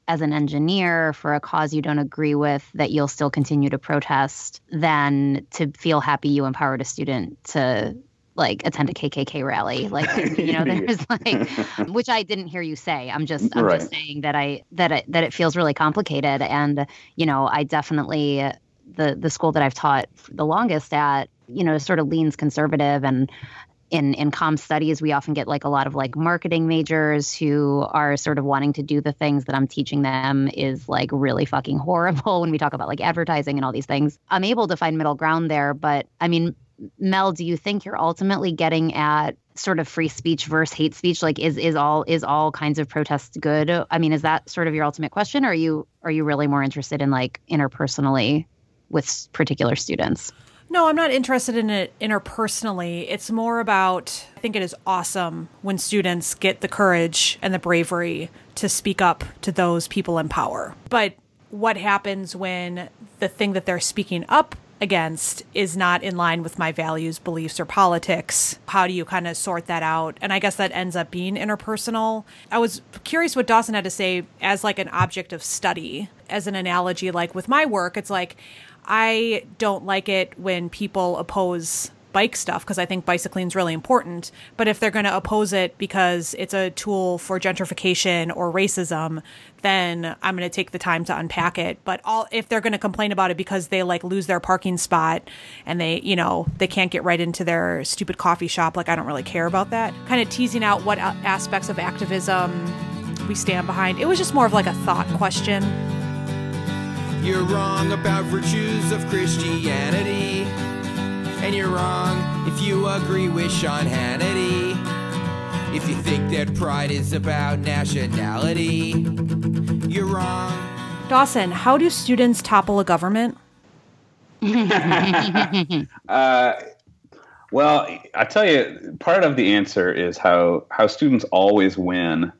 Speaker 1: as an engineer for a cause you don't agree with that you'll still continue to protest than to feel happy you empowered a student to like attend a KKK rally. Like you know, there's like, which I didn't hear you say. I'm just I'm right. just saying that I that it, that it feels really complicated, and you know, I definitely the the school that I've taught the longest at, you know, sort of leans conservative and. In, in com studies, we often get like a lot of like marketing majors who are sort of wanting to do the things that I'm teaching them is like really fucking horrible when we talk about like advertising and all these things. I'm able to find middle ground there, but I mean, Mel, do you think you're ultimately getting at sort of free speech versus hate speech? Like, is is all is all kinds of protests good? I mean, is that sort of your ultimate question? Or are you are you really more interested in like interpersonally with particular students?
Speaker 3: No, I'm not interested in it interpersonally. It's more about I think it is awesome when students get the courage and the bravery to speak up to those people in power. But what happens when the thing that they're speaking up against is not in line with my values, beliefs, or politics. How do you kind of sort that out? And I guess that ends up being interpersonal. I was curious what Dawson had to say as like an object of study, as an analogy, like with my work, it's like I don't like it when people oppose bike stuff because I think bicycling is really important. But if they're going to oppose it because it's a tool for gentrification or racism, then I'm going to take the time to unpack it. But all if they're going to complain about it because they like lose their parking spot and they, you know, they can't get right into their stupid coffee shop, like I don't really care about that. Kind of teasing out what uh, aspects of activism we stand behind. It was just more of like a thought question.
Speaker 2: You're wrong about virtues of Christianity. And you're wrong if you agree with Sean Hannity. If you think that pride is about nationality, you're wrong.
Speaker 3: Dawson, how do students topple a government?
Speaker 4: uh, well, I tell you, part of the answer is how how students always win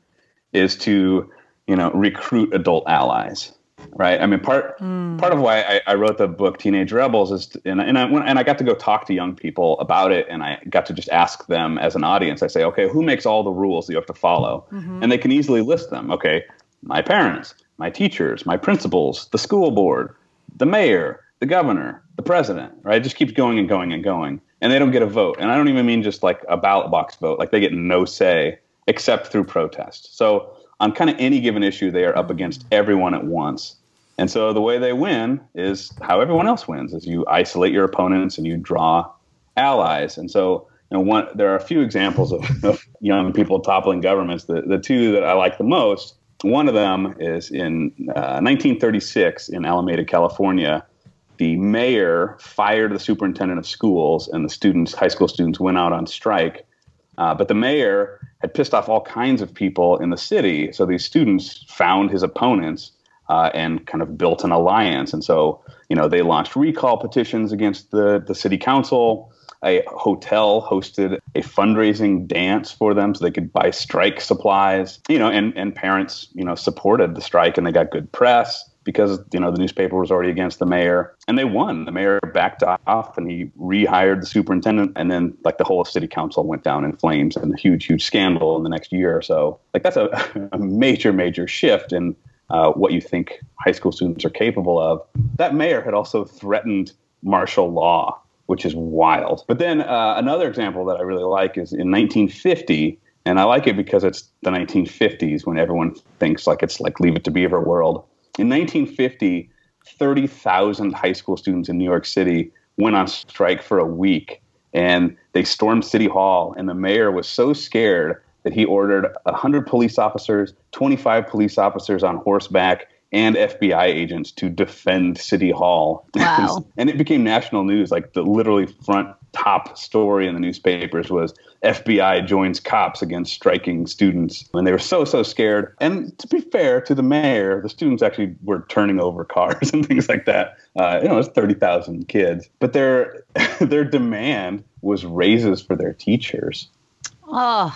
Speaker 4: is to you know recruit adult allies right? I mean, part mm. part of why I, I, wrote the book Teenage Rebels is, to, and and I and I got to go talk to young people about it, and I got to just ask them as an audience. I say, okay, who makes all the rules that you have to follow? Mm-hmm. And they can easily list them. Okay, my parents, my teachers, my principals, the school board, the mayor, the governor, the president. Right? It just keeps going and going and going, and they don't get a vote. And I don't even mean just like a ballot box vote; like they get no say except through protest. So on kind of any given issue, they are up against everyone at once. And so the way they win is how everyone else wins: is you isolate your opponents and you draw allies. And so you know, one there are a few examples of, of young people toppling governments. The the two that I like the most. One of them is in uh, 1936 in Alameda, California. The mayor fired the superintendent of schools, and the students, high school students, went out on strike. Uh, but the mayor had pissed off all kinds of people in the city, so these students found his opponents uh, and kind of built an alliance. And so, you know, they launched recall petitions against the the city council. A hotel hosted a fundraising dance for them so they could buy strike supplies. You know and and parents you know supported the strike and they got good press because you know the newspaper was already against the mayor and they won the mayor backed off and he rehired the superintendent and then like the whole city council went down in flames and a huge huge scandal in the next year or so like that's a, a major major shift in uh, what you think high school students are capable of that mayor had also threatened martial law which is wild. But then uh, another example that I really like is in 1950, and I like it because it's the 1950s when everyone thinks like it's like Leave It to Beaver world. In 1950, 30,000 high school students in New York City went on strike for a week, and they stormed City Hall, and the mayor was so scared that he ordered 100 police officers, 25 police officers on horseback, and FBI agents to defend City Hall.
Speaker 1: Wow.
Speaker 4: and it became national news. Like the literally front top story in the newspapers was FBI joins cops against striking students. And they were so, so scared. And to be fair to the mayor, the students actually were turning over cars and things like that. Uh, you know, it's 30,000 kids. But their, their demand was raises for their teachers.
Speaker 1: Oh,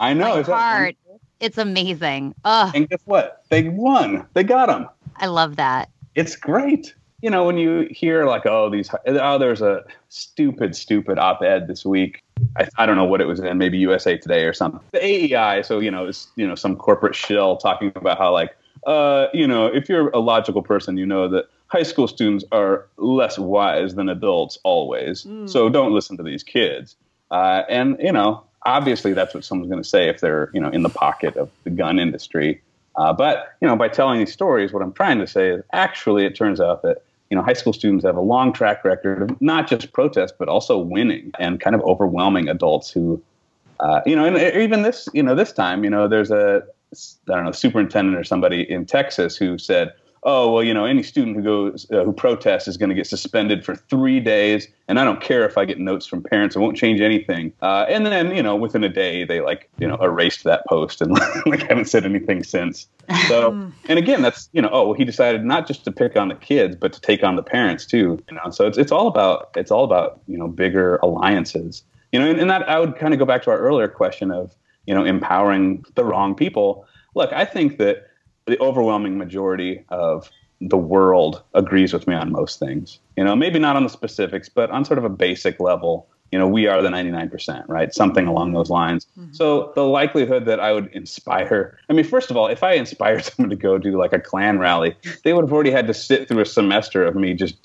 Speaker 4: I know. that-
Speaker 1: heart. It's amazing. Oh,
Speaker 4: and guess what? They won. They got them.
Speaker 1: I love that.
Speaker 4: it's great. You know, when you hear like, oh, these, oh, there's a stupid, stupid op-ed this week. I, I don't know what it was in, maybe USA Today or something. The AEI, so you know, it's you know some corporate shill talking about how like, uh, you know, if you're a logical person, you know that high school students are less wise than adults always. So don't listen to these kids. Uh, and you know, obviously that's what someone's going to say if they're you know in the pocket of the gun industry. Uh, but you know, by telling these stories, what I'm trying to say is actually it turns out that you know high school students have a long track record of not just protest but also winning and kind of overwhelming adults who, uh, you know, and even this you know this time you know there's a I don't know superintendent or somebody in Texas who said. Oh well, you know, any student who goes uh, who protests is going to get suspended for three days, and I don't care if I get notes from parents; it won't change anything. Uh, and then, you know, within a day, they like you know erased that post and like haven't said anything since. So, and again, that's you know, oh, well, he decided not just to pick on the kids, but to take on the parents too. You know, so it's it's all about it's all about you know bigger alliances. You know, and, and that I would kind of go back to our earlier question of you know empowering the wrong people. Look, I think that the overwhelming majority of the world agrees with me on most things. You know, maybe not on the specifics, but on sort of a basic level. You know, we are the 99%, right? Something mm-hmm. along those lines. Mm-hmm. So the likelihood that I would inspire, I mean, first of all, if I inspired someone to go do like a Klan rally, they would have already had to sit through a semester of me just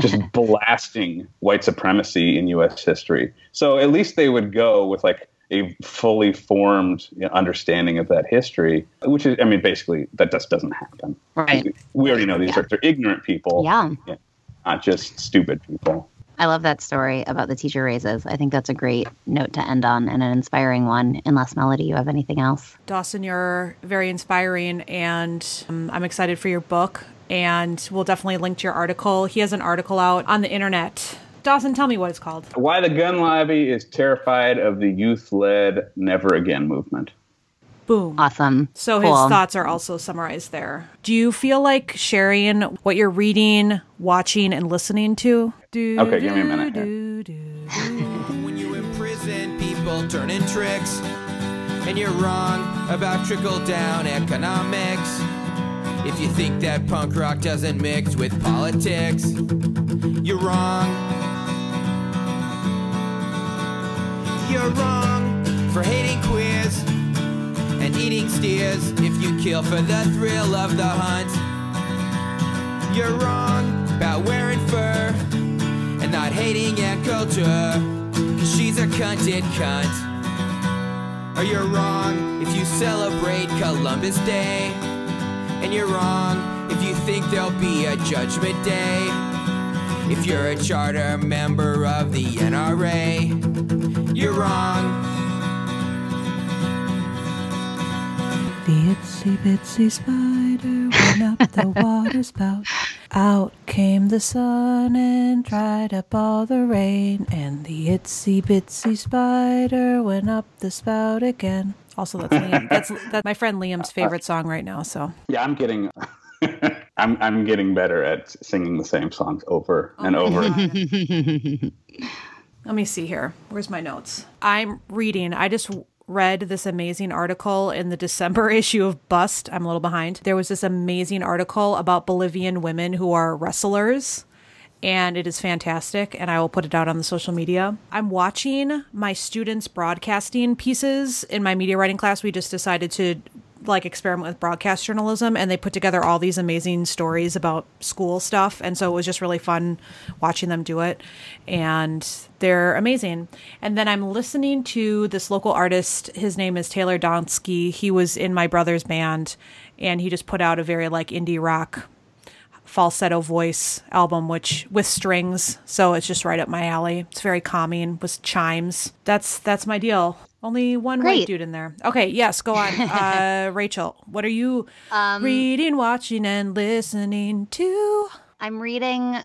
Speaker 4: just blasting white supremacy in US history. So at least they would go with like a fully formed understanding of that history, which is, I mean, basically that just doesn't happen.
Speaker 1: Right.
Speaker 4: We already know these are they're ignorant people,
Speaker 1: Yeah.
Speaker 4: not just stupid people.
Speaker 1: I love that story about the teacher raises. I think that's a great note to end on and an inspiring one. Unless Melody, you have anything else?
Speaker 3: Dawson, you're very inspiring, and um, I'm excited for your book. And we'll definitely link to your article. He has an article out on the internet. Dawson, tell me what it's called.
Speaker 4: Why the gun lobby is terrified of the youth-led Never Again movement.
Speaker 3: Boom.
Speaker 1: Awesome.
Speaker 3: So
Speaker 1: Cool.
Speaker 3: his thoughts are also summarized there. Do you feel like sharing what you're reading, watching, and listening to? Do,
Speaker 4: Okay, give me a minute
Speaker 3: do, do, do.
Speaker 2: When you imprison people turning tricks, and you're wrong about trickle down economics. If you think that punk rock doesn't mix with politics, you're wrong. You're wrong for hating queers and eating steers if you kill for the thrill of the hunt. You're wrong about wearing fur and not hating Ann Coulter, cause she's a cunted cunt. Or you're wrong if you celebrate Columbus Day. And you're wrong if you think there'll be a judgment day? If you're a charter member of the NRA, you're wrong.
Speaker 3: The itsy bitsy spider went up the water spout. Out came the sun and dried up all the rain. And the itsy bitsy spider went up the spout again. Also, that's Liam. That's that's my friend Liam's favorite song right now. So
Speaker 4: Yeah, I'm getting. I'm I'm getting better at singing the same songs over and oh over.
Speaker 3: Let me see here. Where's my notes? I'm reading. I just read this amazing article in the December issue of Bust. I'm a little behind. There was this amazing article about Bolivian women who are wrestlers. And it is fantastic, and I will put it out on the social media. I'm watching my students' broadcasting pieces in my media writing class. We just decided to like experiment with broadcast journalism and they put together all these amazing stories about school stuff and so it was just really fun watching them do it and they're amazing. And then i'm listening to this local artist. His name is taylor donsky. He was in my brother's band and he just put out a very like indie rock falsetto voice album which with strings so it's just right up my alley. It's very calming with chimes. That's that's my deal. Only one white dude in there. Okay yes go on. Uh rachel what are you reading watching and listening to?
Speaker 1: I'm reading.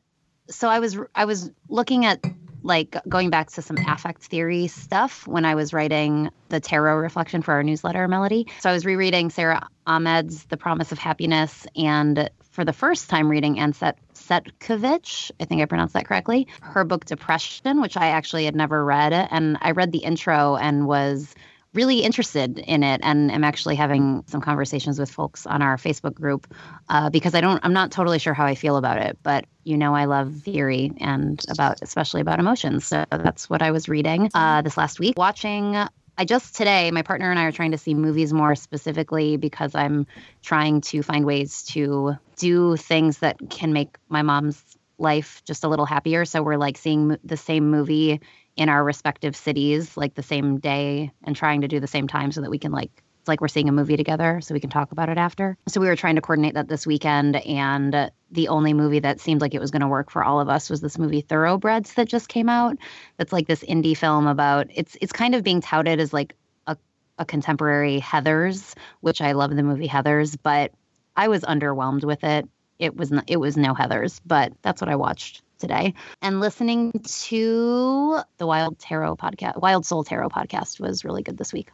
Speaker 1: So I was I was looking at like going back to some affect theory stuff when I was writing the tarot reflection for our newsletter, Melody. So I was rereading Sara Ahmed's The Promise of Happiness and for the first time reading Ann Cvetkovich, I think I pronounced that correctly, her book Depression, which I actually had never read. And I read the intro and was really interested in it and am actually having some conversations with folks on our Facebook group uh, because I don't I'm not totally sure how I feel about it, but you know I love theory and about especially about emotions. So that's what I was reading uh, this last week. Watching I just today my partner and I are trying to see movies more specifically because I'm trying to find ways to do things that can make my mom's life just a little happier. So we're like seeing the same movie in our respective cities like the same day and trying to do the same time so that we can like like we're seeing a movie together so we can talk about it after. So we were trying to coordinate that this weekend and the only movie that seemed like it was going to work for all of us was this movie Thoroughbreds that just came out. That's like this indie film about it's it's kind of being touted as like a a contemporary Heathers, which I love the movie Heathers, but I was underwhelmed with it. It was it was no Heathers, but that's what I watched today. And listening to the Wild Tarot podcast, Wild Soul Tarot podcast was really good this week.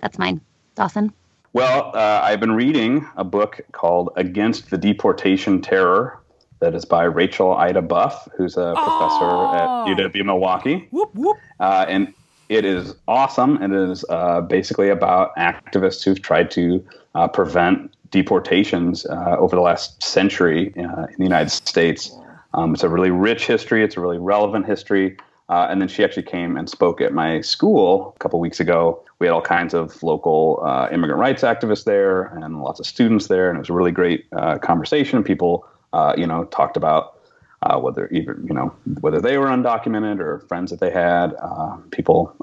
Speaker 1: That's mine. Dawson.
Speaker 4: Well, uh, I've been reading a book called Against the Deportation Terror that is by Rachel Ida Buff, who's a professor at UW Milwaukee.
Speaker 3: whoop whoop
Speaker 4: Uh, and it is awesome. It is uh, basically about activists who've tried to uh, prevent deportations uh, over the last century uh, in the United States. Um, it's a really rich history. It's a really relevant history. Uh, and then she actually came and spoke at my school a couple weeks ago. We had all kinds of local uh, immigrant rights activists there and lots of students there, and it was a really great uh, conversation. People, uh, you know, talked about uh, whether even you know whether they were undocumented or friends that they had. Uh, people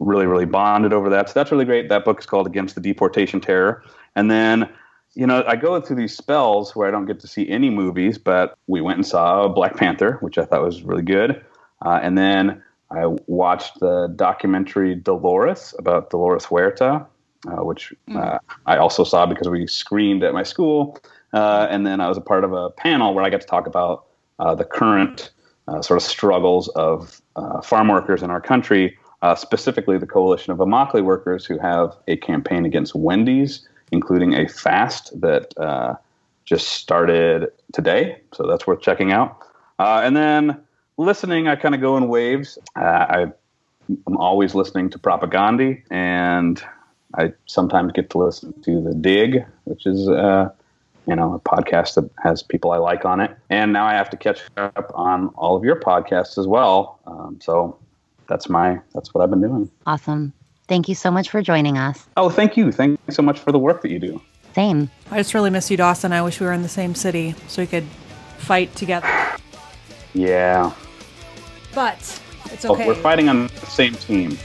Speaker 4: really really bonded over that. So that's really great. That book is called Against the Deportation Terror. And then you know I go through these spells where I don't get to see any movies, but we went and saw Black Panther, which I thought was really good. Uh, and then I watched the documentary Dolores about Dolores Huerta, uh, which uh, I also saw because we screened at my school. Uh, and then I was a part of a panel where I got to talk about uh, the current uh, sort of struggles of uh, farm workers in our country, uh, specifically the coalition of Immokalee workers who have a campaign against Wendy's, including a fast that uh, just started today. So that's worth checking out. Uh, and then listening, I kind of go in waves. Uh, I, I'm always listening to Propagandhi, and I sometimes get to listen to The Dig, which is uh, you know, a podcast that has people I like on it. And now I have to catch up on all of your podcasts as well. Um, so that's my that's what I've been doing.
Speaker 1: Awesome. Thank you so much for joining us.
Speaker 4: Oh, thank you. Thank you so much for the work that you do.
Speaker 1: Same.
Speaker 3: I just really miss you, Dawson. I wish we were in the same city so we could fight together.
Speaker 4: Yeah.
Speaker 3: But it's oh,
Speaker 4: Well,
Speaker 3: okay.
Speaker 4: we're fighting on the same team.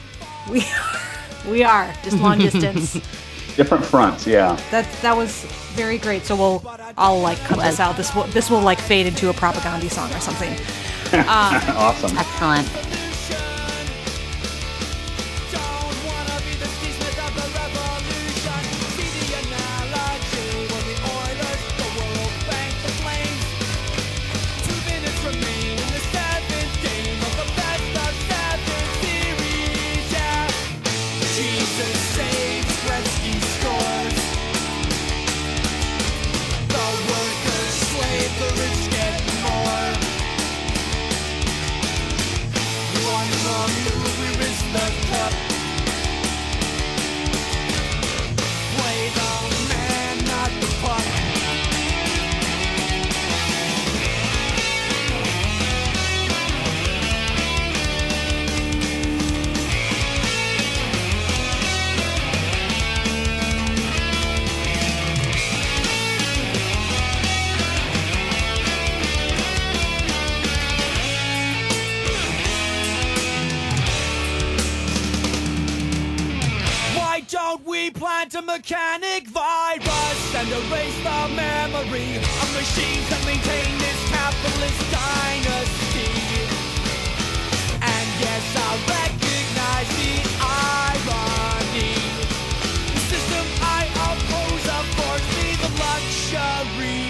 Speaker 3: We we are just long distance.
Speaker 4: Different fronts, yeah.
Speaker 3: That that was very great. So we'll I'll like cut this out. This will this will like fade into a Propagandhi song or something.
Speaker 4: Um, awesome.
Speaker 1: Excellent.
Speaker 2: Mechanic virus and erase the memory of machines that maintain this capitalist dynasty? And yes, I recognize the irony. The system I oppose affords me the luxury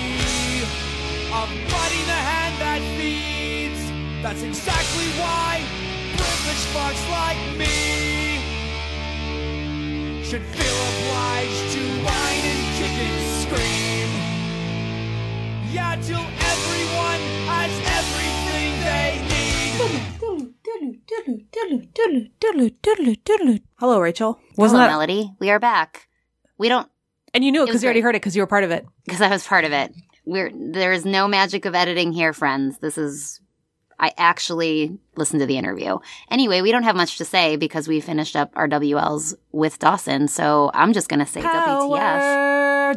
Speaker 2: of biting the hand that feeds. That's exactly why privileged fucks like me should feel obliged to whine and kick and scream. Yeah, till everyone has everything they need.
Speaker 3: Hello, Rachel. Wasn't
Speaker 1: Hello,
Speaker 3: that?
Speaker 1: Melody. We are back. We don't
Speaker 3: And you knew it
Speaker 1: It
Speaker 3: because you already heard it because you were part of it.
Speaker 1: because I was part of it. We're there is no magic of editing here, friends. This is I actually listened to the interview. Anyway, we don't have much to say because we finished up our WLs with Dawson. So I'm just gonna say WTF.